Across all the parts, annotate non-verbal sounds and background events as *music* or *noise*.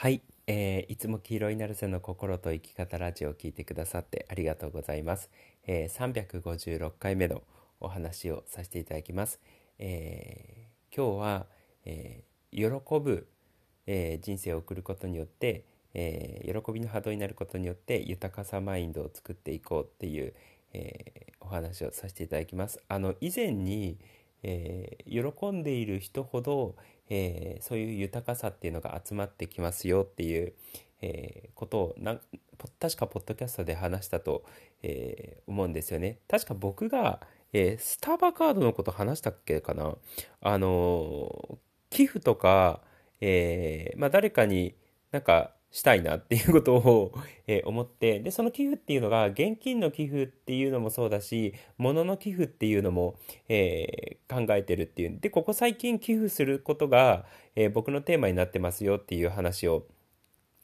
はい、えーいつも黄色いナルセの心と生き方ラジオを聞いてくださってありがとうございます。えー356回目のお話をさせていただきます。えー今日は、えー喜ぶ、えー人生を送ることによって、えー喜びの波動になることによって豊かさマインドを作っていこうっていう、えーお話をさせていただきます。あの以前に、えー喜んでいる人ほど、えーそういう豊かさっていうのが集まってきますよっていう、えーことをなん確かポッドキャストで話したと、えー思うんですよね。確か僕が、えースタバカードのこと話したっけかなあのー寄付とか、えーまあ、誰かになんかしたいなっていうことを、*laughs* えー思ってでその寄付っていうのが現金の寄付っていうのもそうだし物の寄付っていうのも、えー考えてるっていうでここ最近寄付することが、えー僕のテーマになってますよっていう話を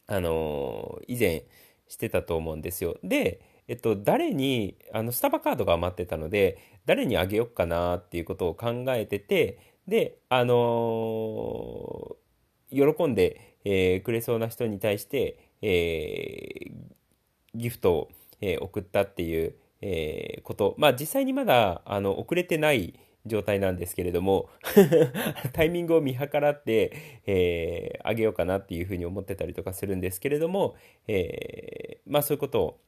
あの以前してたと思うんですよ。で、えっと、誰に、あの、スタバカードが余ってたので、誰にあげようかなっていうことを考えてて、で、あの喜んで、えーくれそうな人に対して、えーギフトを、えー送ったっていう、えこと。まあ実際にまだあの遅れてない状態なんですけれども *laughs* タイミングを見計らって、えあげようかなっていうふうに思ってたりとかするんですけれども、えまあそういうことを、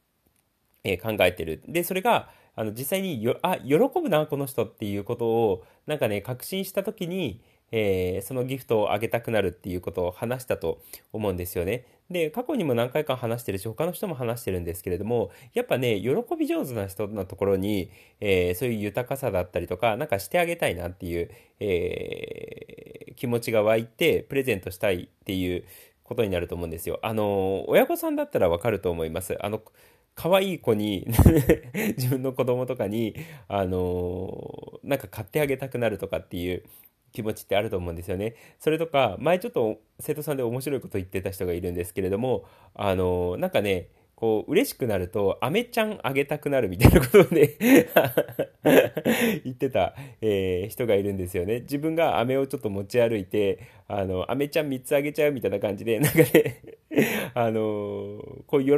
え考えてる。で、それが、あの、実際によ、あ、喜ぶな、この人っていうことを、なんかね、確信したときに、えーそのギフトをあげたくなるっていうことを話したと思うんですよね。で、過去にも何回か話してるし、他の人も話してるんですけれども、やっぱね、喜び上手な人のところに、えーそういう豊かさだったりとか、なんかしてあげたいなっていう、えー気持ちが湧いて、プレゼントしたいっていうことになると思うんですよ。あの、親御さんだったらわかると思います。あの、可愛い子に *laughs* 自分の子供とかに、あのなんか買ってあげたくなるとかっていう気持ちってあると思うんですよね。それとか、前ちょっと生徒さんで面白いこと言ってた人がいるんですけれども、あのなんかね、こう、嬉しくなると、アメちゃんあげたくなるみたいなことをね *laughs* 言ってた、えー人がいるんですよね。自分が飴をちょっと持ち歩いて、あの、飴ちゃん3つあげちゃうみたいな感じで、なんかね *laughs* あのこう、喜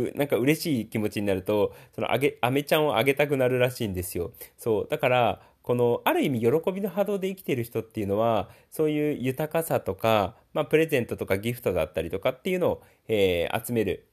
うなんか嬉しい気持ちになると、そのあげ、アメちゃんをあげたくなるらしいんですよ。そう。だから、この、ある意味喜びの波動で生きている人っていうのは、そういう豊かさとか、まあ、プレゼントとかギフトだったりとかっていうのを、えー集める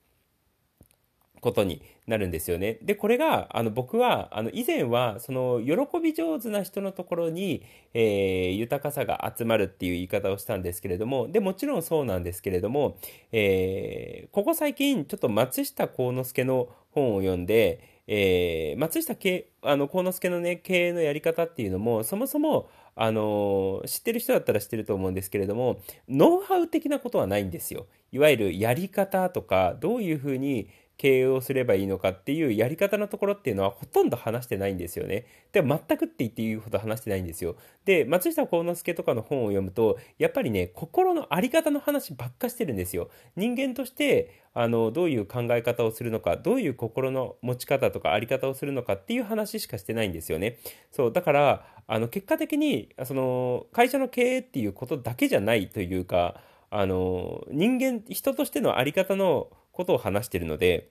ことになるんですよね。で、これが、あの、僕は、あの、以前は、その、喜び上手な人のところに、えー豊かさが集まるっていう言い方をしたんですけれども、で、もちろんそうなんですけれども、えーここ最近、ちょっと松下幸之助の本を読んで、えー松下幸あの幸之助のね、経営のやり方っていうのも、そもそも、あの知ってる人だったら知ってると思うんですけれども、ノウハウ的なことはないんですよ。いわゆるやり方とか、どういうふうに経営をすればいいのかっていうやり方のところっていうのはほとんど話してないんですよね。で全くって言っていいほど話してないんですよ。で、松下幸之助とかの本を読むと、やっぱりね、心のあり方の話ばっかしてるんですよ。人間として、あの、どういう考え方をするのか、どういう心の持ち方とかあり方をするのかっていう話しかしてないんですよね。そう、だから、あの、結果的に、その、会社の経営っていうことだけじゃないというか、あの、人間、人としてのあり方のことを話してるので、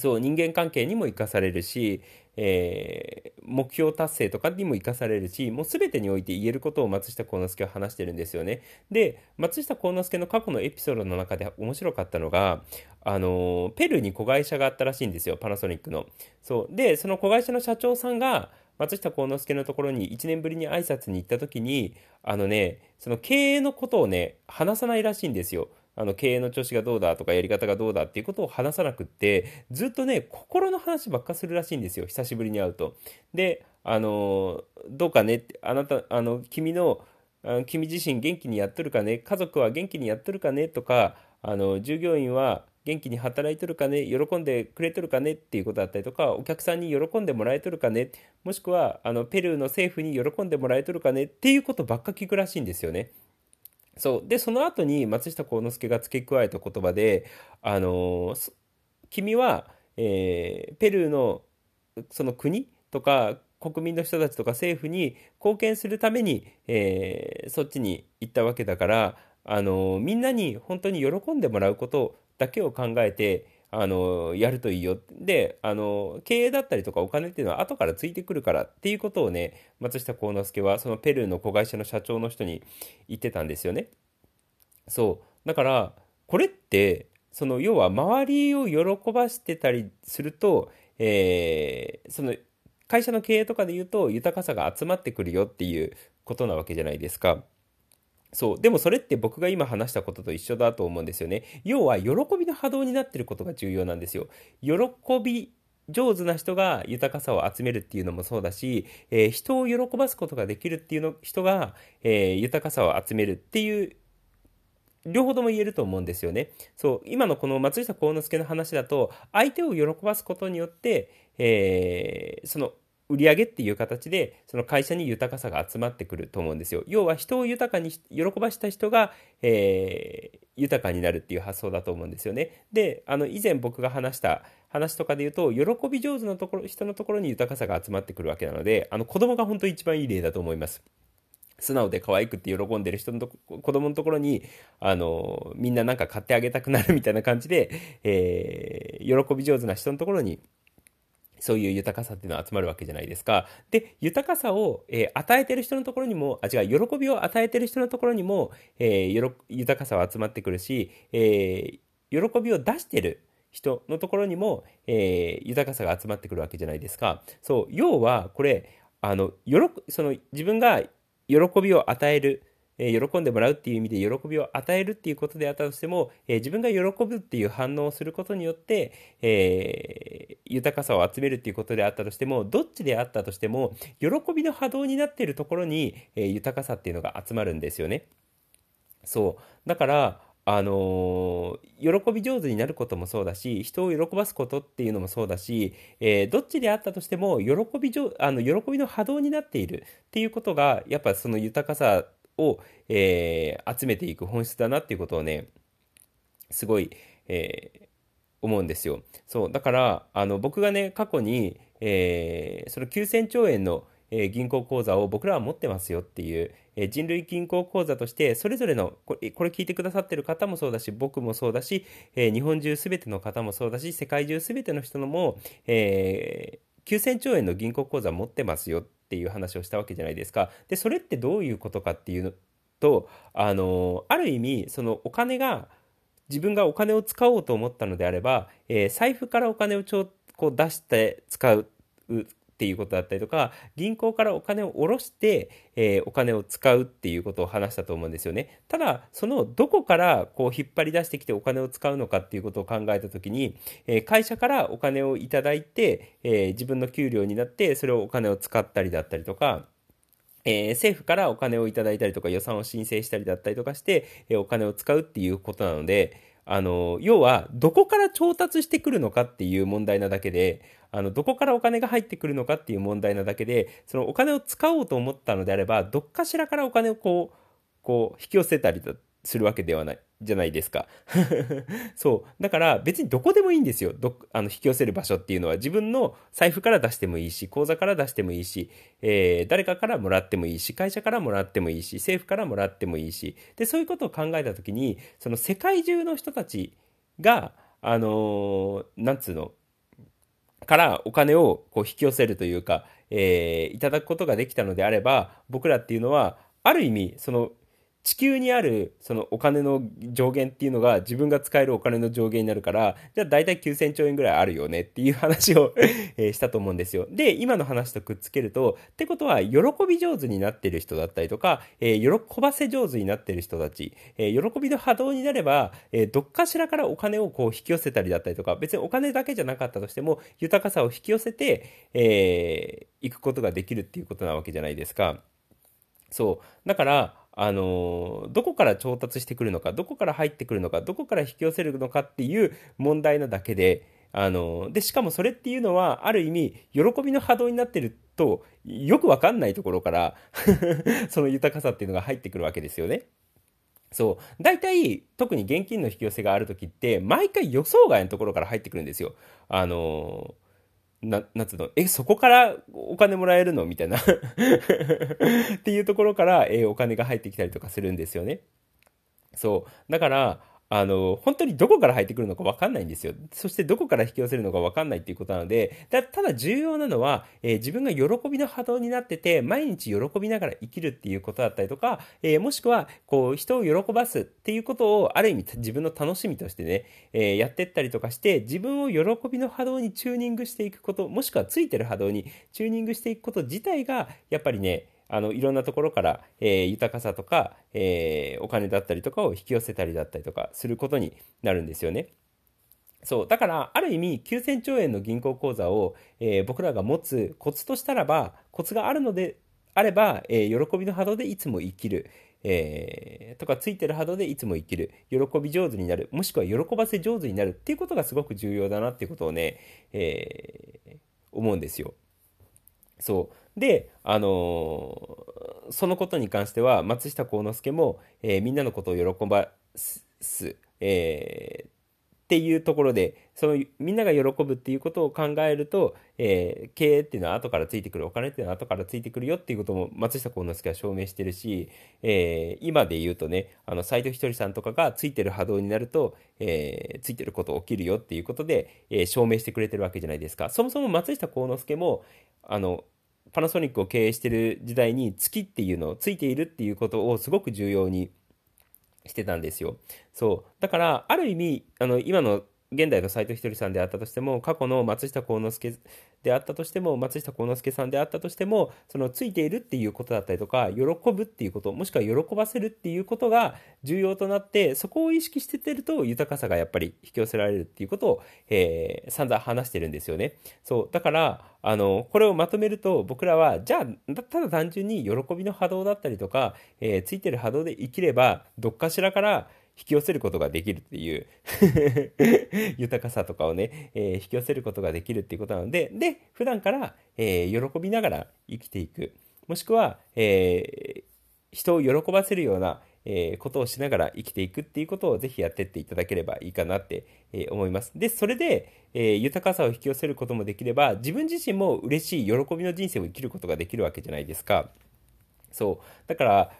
そう、人間関係にも生かされるし、えー目標達成とかにも生かされるし、もう全てにおいて言えることを松下幸之助は話してるんですよね。で、松下幸之助の過去のエピソードの中で面白かったのが、あの、ペルーに子会社があったらしいんですよ、パナソニックの。そう。で、その子会社の社長さんが、松下幸之助のところに1年ぶりに挨拶に行った時に、あのね、その経営のことをね、話さないらしいんですよ。あの経営の調子がどうだとかやり方がどうだっていうことを話さなくってずっとね心の話ばっかするらしいんですよ久しぶりに会うと。であのどうかねあなたあの君のあの君自身元気にやっとるかね家族は元気にやっとるかねとかあの従業員は元気に働いとるかね喜んでくれとるかねっていうことだったりとかお客さんに喜んでもらえとるかねもしくはあのペルーの政府に喜んでもらえとるかねっていうことばっか聞くらしいんですよね。そう。で、その後に松下幸之助が付け加えた言葉で、あのー君は、えーペルーのその国とか国民の人たちとか政府に貢献するために、えーそっちに行ったわけだから、あのみんなに本当に喜んでもらうことだけを考えてあのやるといいよであの経営だったりとかお金っていうのは後からついてくるからっていうことをね松下幸之助はそのペルーの子会社の社長の人に言ってたんですよね。そうだからこれってその要は周りを喜ばしてたりすると、えー、その会社の経営とかで言うと豊かさが集まってくるよっていうことなわけじゃないですか。そう。でもそれって僕が今話したことと一緒だと思うんですよね。要は、喜びの波動になってることが重要なんですよ。喜び上手な人が豊かさを集めるっていうのもそうだし、えー、人を喜ばすことができるっていうの人が、えー、豊かさを集めるっていう両方とも言えると思うんですよね。そう、今のこの松下幸之助の話だと、相手を喜ばすことによって、えー、その売り上げっていう形でその会社に豊かさが集まってくると思うんですよ。要は人を豊かに喜ばした人が、えー、豊かになるっていう発想だと思うんですよね。であの以前僕が話した話とかで言うと喜び上手なところ人のところに豊かさが集まってくるわけなのであの子供が本当一番いい例だと思います。素直で可愛くって喜んでる人のと子供のところに、あの、みんななんか買ってあげたくなるみたいな感じで、えー、喜び上手な人のところにそういう豊かさっていうのは集まるわけじゃないですか。で、豊かさを、えー、与えてる人のところにも、あ、違う、喜びを与えてる人のところにも、えー、豊かさは集まってくるし、えー、喜びを出してる人のところにも、え豊かさが集まってくるわけじゃないですか。そう、要は、これ、あの、よろ、その、自分が喜びを与える、え喜んでもらうっていう意味で喜びを与えるっていうことであったとしても、え自分が喜ぶっていう反応をすることによって、え、豊かさを集めるっていうことであったとしても、どっちであったとしても、喜びの波動になっているところに、え豊かさっていうのが集まるんですよね。そう。だから、あのー、喜び上手になることもそうだし人を喜ばすことっていうのもそうだし、えー、どっちであったとしても喜び上あの喜びの波動になっているっていうことがやっぱその豊かさを、えー、集めていく本質だなっていうことをね、すごい、えー、思うんですよ。そう。だから、あの、僕がね、過去に、えー、その9000兆円の、えー、銀行口座を僕らは持ってますよっていう、えー、人類銀行口座として、それぞれのこれ、これ聞いてくださってる方もそうだし、僕もそうだし、えー、日本中すべての方もそうだし、世界中すべての人のも、えー、9000兆円の銀行口座持ってますよっていう話をしたわけじゃないですか。で、それってどういうことかっていうと、あの、ある意味、そのお金が、自分がお金を使おうと思ったのであれば、えー、財布からお金をちょこう出して使うっていうことだったりとか、銀行からお金を下ろして、えー、お金を使うっていうことを話したと思うんですよね。ただ、そのどこからこう引っ張り出してきてお金を使うのかっていうことを考えたときに、えー、会社からお金をいただいて、えー、自分の給料になって、それをお金を使ったりだったりとか、えー、政府からお金をいただいたりとか予算を申請したりだったりとかして、えー、お金を使うっていうことなので、あの、要は、どこから調達してくるのかっていう問題なだけで、あの、どこからお金が入ってくるのかっていう問題なだけで、そのお金を使おうと思ったのであれば、どっかしらからお金をこう、こう、引き寄せたりするわけではない。じゃないですか。*laughs* そう。だから別にどこでもいいんですよ。どあの引き寄せる場所っていうのは自分の財布から出してもいいし、口座から出してもいいし、えー、誰かからもらってもいいし、会社からもらってもいいし、政府からもらってもいいし、で、そういうことを考えたときに、その世界中の人たちが、あのー、なんつうの、からお金をこう引き寄せるというか、えー、いただくことができたのであれば、僕らっていうのは、ある意味、その地球にあるそのお金の上限っていうのが自分が使えるお金の上限になるから、じゃあ大体9000兆円ぐらいあるよねっていう話を *laughs* したと思うんですよ。で、今の話とくっつけると、ってことは喜び上手になってる人だったりとか、えー、喜ばせ上手になってる人たち、えー、喜びの波動になれば、えー、どっかしらからお金をこう引き寄せたりだったりとか、別にお金だけじゃなかったとしても、豊かさを引き寄せて、えー、行くことができるっていうことなわけじゃないですか。そう。だから、あのどこから調達してくるのかどこから入ってくるのかどこから引き寄せるのかっていう問題なだけであのでしかもそれっていうのはある意味喜びの波動になってるとよくわかんないところから *laughs* その豊かさっていうのが入ってくるわけですよね。そう。大体、特に現金の引き寄せがある時って、毎回予想外のところから入ってくるんですよ。あのな、なんつうの、え、そこからお金もらえるの？みたいな *laughs* っていうところから、えー、お金が入ってきたりとかするんですよね。そう。だから、あの、本当にどこから入ってくるのか分かんないんですよ。そしてどこから引き寄せるのか分かんないっていうことなので、だただ重要なのは、えー自分が喜びの波動になってて、毎日喜びながら生きるっていうことだったりとか、えーもしくは、こう、人を喜ばすっていうことを、ある意味自分の楽しみとしてね、えーやってったりとかして、自分を喜びの波動にチューニングしていくこと、もしくはついてる波動にチューニングしていくこと自体が、やっぱりね、あのいろんなところから、えー豊かさとか、えーお金だったりとかを引き寄せたりだったりとかすることになるんですよね。そう。だから、ある意味、9000兆円の銀行口座を、えー僕らが持つコツとしたらば、コツがあるのであれば、えー喜びの波動でいつも生きる。えーとか、ついてる波動でいつも生きる。喜び上手になる。もしくは喜ばせ上手になるっていうことがすごく重要だなっていうことをね、えー思うんですよ。そう。で、あのーそのことに関しては、松下幸之助も、えーみんなのことを喜ばす、えーっていうところで、そのみんなが喜ぶっていうことを考えると、えー経営っていうのは後からついてくる、お金っていうのは後からついてくるよっていうことも松下幸之助は証明してるし、えー今で言うとね、あの斎藤ひとりさんとかがついてる波動になると、えーついてること起きるよっていうことで、え証明してくれてるわけじゃないですか。そもそも松下幸之助も、あの、パナソニックを経営してる時代に月っていうのをついているっていうことをすごく重要にしてたんですよ。そう。だから、ある意味、あの、今の現代の斎藤ひとりさんであったとしても、過去の松下幸之助であったとしても、松下幸之助さんであったとしても、そのついているっていうことだったりとか、喜ぶっていうこと、もしくは喜ばせるっていうことが重要となって、そこを意識しててると豊かさがやっぱり引き寄せられるっていうことを、えー散々話してるんですよね。そう。だから、あの、これをまとめると、僕らは、じゃあ、ただ単純に喜びの波動だったりとか、えーついてる波動で生きれば、どっかしらから引き寄せることができるっていう *laughs* 豊かさとかをね、えー引き寄せることができるっていうことなので、で、普段から、えー喜びながら生きていく。もしくは、えー人を喜ばせるような、えーことをしながら生きていくっていうことをぜひやってっていただければいいかなって、えー思います。で、それで、えー豊かさを引き寄せることもできれば、自分自身も嬉しい喜びの人生を生きることができるわけじゃないですか。そう。だから、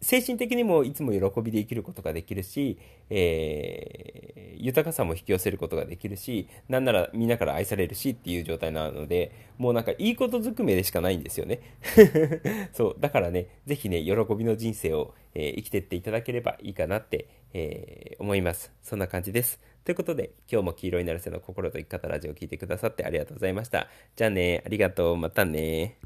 精神的にもいつも喜びで生きることができるし、えー豊かさも引き寄せることができるし、なんならみんなから愛されるしっていう状態なので、もうなんかいいことずくめでしかないんですよね。*laughs* そう。だからね、ぜひね、喜びの人生を、えー生きていっていただければいいかなって、えー思います。そんな感じです。ということで、今日も黄色になるせの心と生き方ラジオを聞いてくださってありがとうございました。じゃあね、ありがとう。またね。